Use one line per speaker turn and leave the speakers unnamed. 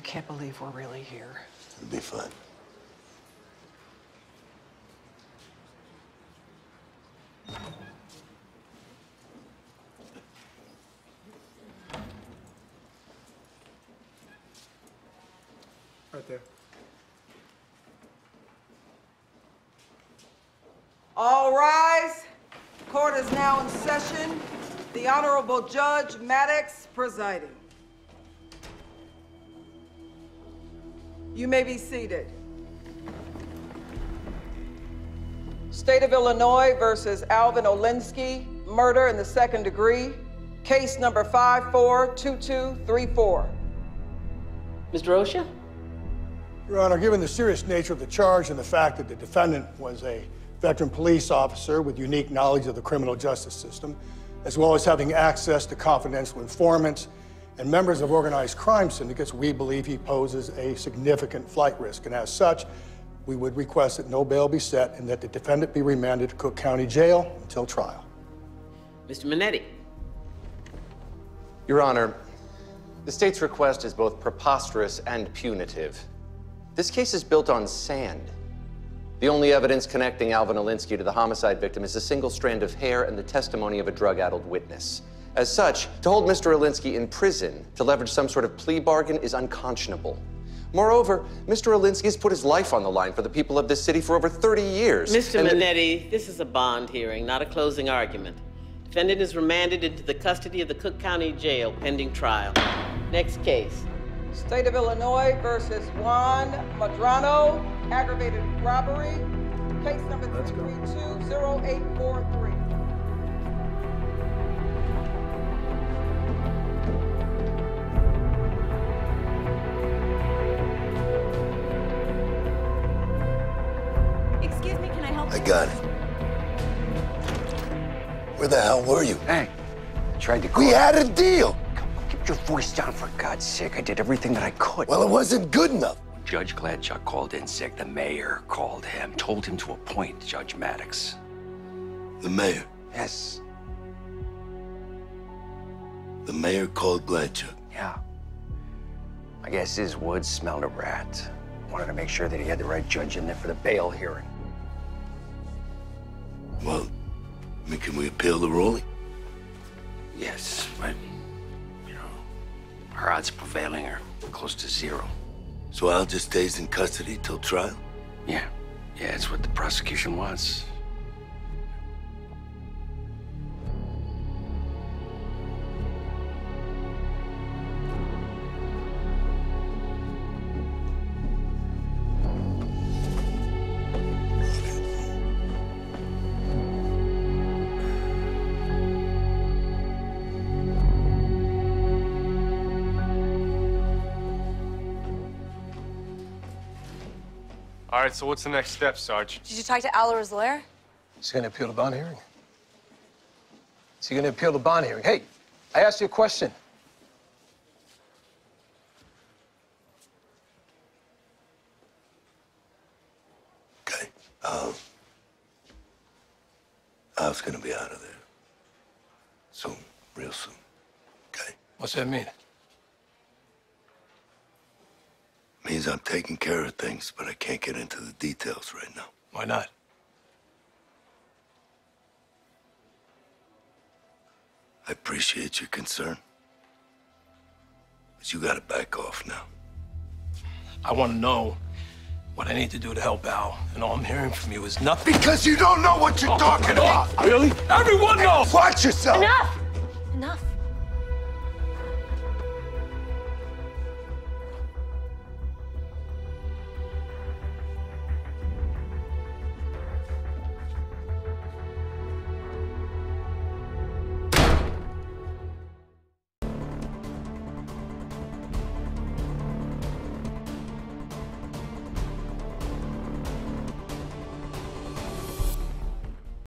can't believe we're really here.
It'll be fun.
Right there.
All rise. Court is now in session. The Honorable Judge Maddox presiding. You may be seated. State of Illinois versus Alvin Olinsky, murder in the second degree. Case number 542234.
Mr. Osha?
Your Honor, given the serious nature of the charge and the fact that the defendant was a veteran police officer with unique knowledge of the criminal justice system, as well as having access to confidential informants and members of organized crime syndicates, we believe he poses a significant flight risk. And as such, we would request that no bail be set and that the defendant be remanded to Cook County Jail until trial.
Mr. Minetti?
Your Honor, the state's request is both preposterous and punitive. This case is built on sand. The only evidence connecting Alvin Olinsky to the homicide victim is a single strand of hair and the testimony of a drug-addled witness. As such, to hold Mr. Olinsky in prison to leverage some sort of plea bargain is unconscionable. Moreover, Mr. Olinsky has put his life on the line for the people of this city for over 30 years.
Mr.
and-
Minetti, this is a bond hearing, not a closing argument. Defendant is remanded into the custody of the Cook County Jail pending trial. Next case.
State of Illinois versus Juan Madrano, aggravated robbery. Case number 3320843.
Can I help
I
you?
got it. Where the hell were you?
Hey, I tried to call.
We had a deal.
Come on, keep your voice down for God's sake. I did everything that I could.
Well, it wasn't good enough.
Judge Gladchuck called in sick. The mayor called him, told him to appoint Judge Maddox.
The mayor.
Yes,
The mayor called Gladchuck.
yeah. I guess his Woods smelled a rat. Wanted to make sure that he had the right judge in there for the bail hearing.
Can we appeal the ruling?
Yes, but, you know, our odds of prevailing are close to zero.
So Al just stays in custody till trial?
Yeah, yeah, it's what the prosecution wants.
All right, so what's the next step, Sarge?
Did you talk to Al or his lawyer?
He's going to appeal the bond hearing. Is he going to appeal the bond hearing? Hey, I asked you a question.
Okay. Um, Al's gonna be out of there. Soon, real soon. Okay?
What's that mean?
Means I'm taking care of things, but I can't get into the details right now.
Why not?
I appreciate your concern. But you gotta back off now.
I want to know what I need to do to help Al, and all I'm hearing from you is nothing.
Because you don't know what you're oh, talking oh, about!
Really? Everyone knows!
Watch yourself!
Enough! Enough.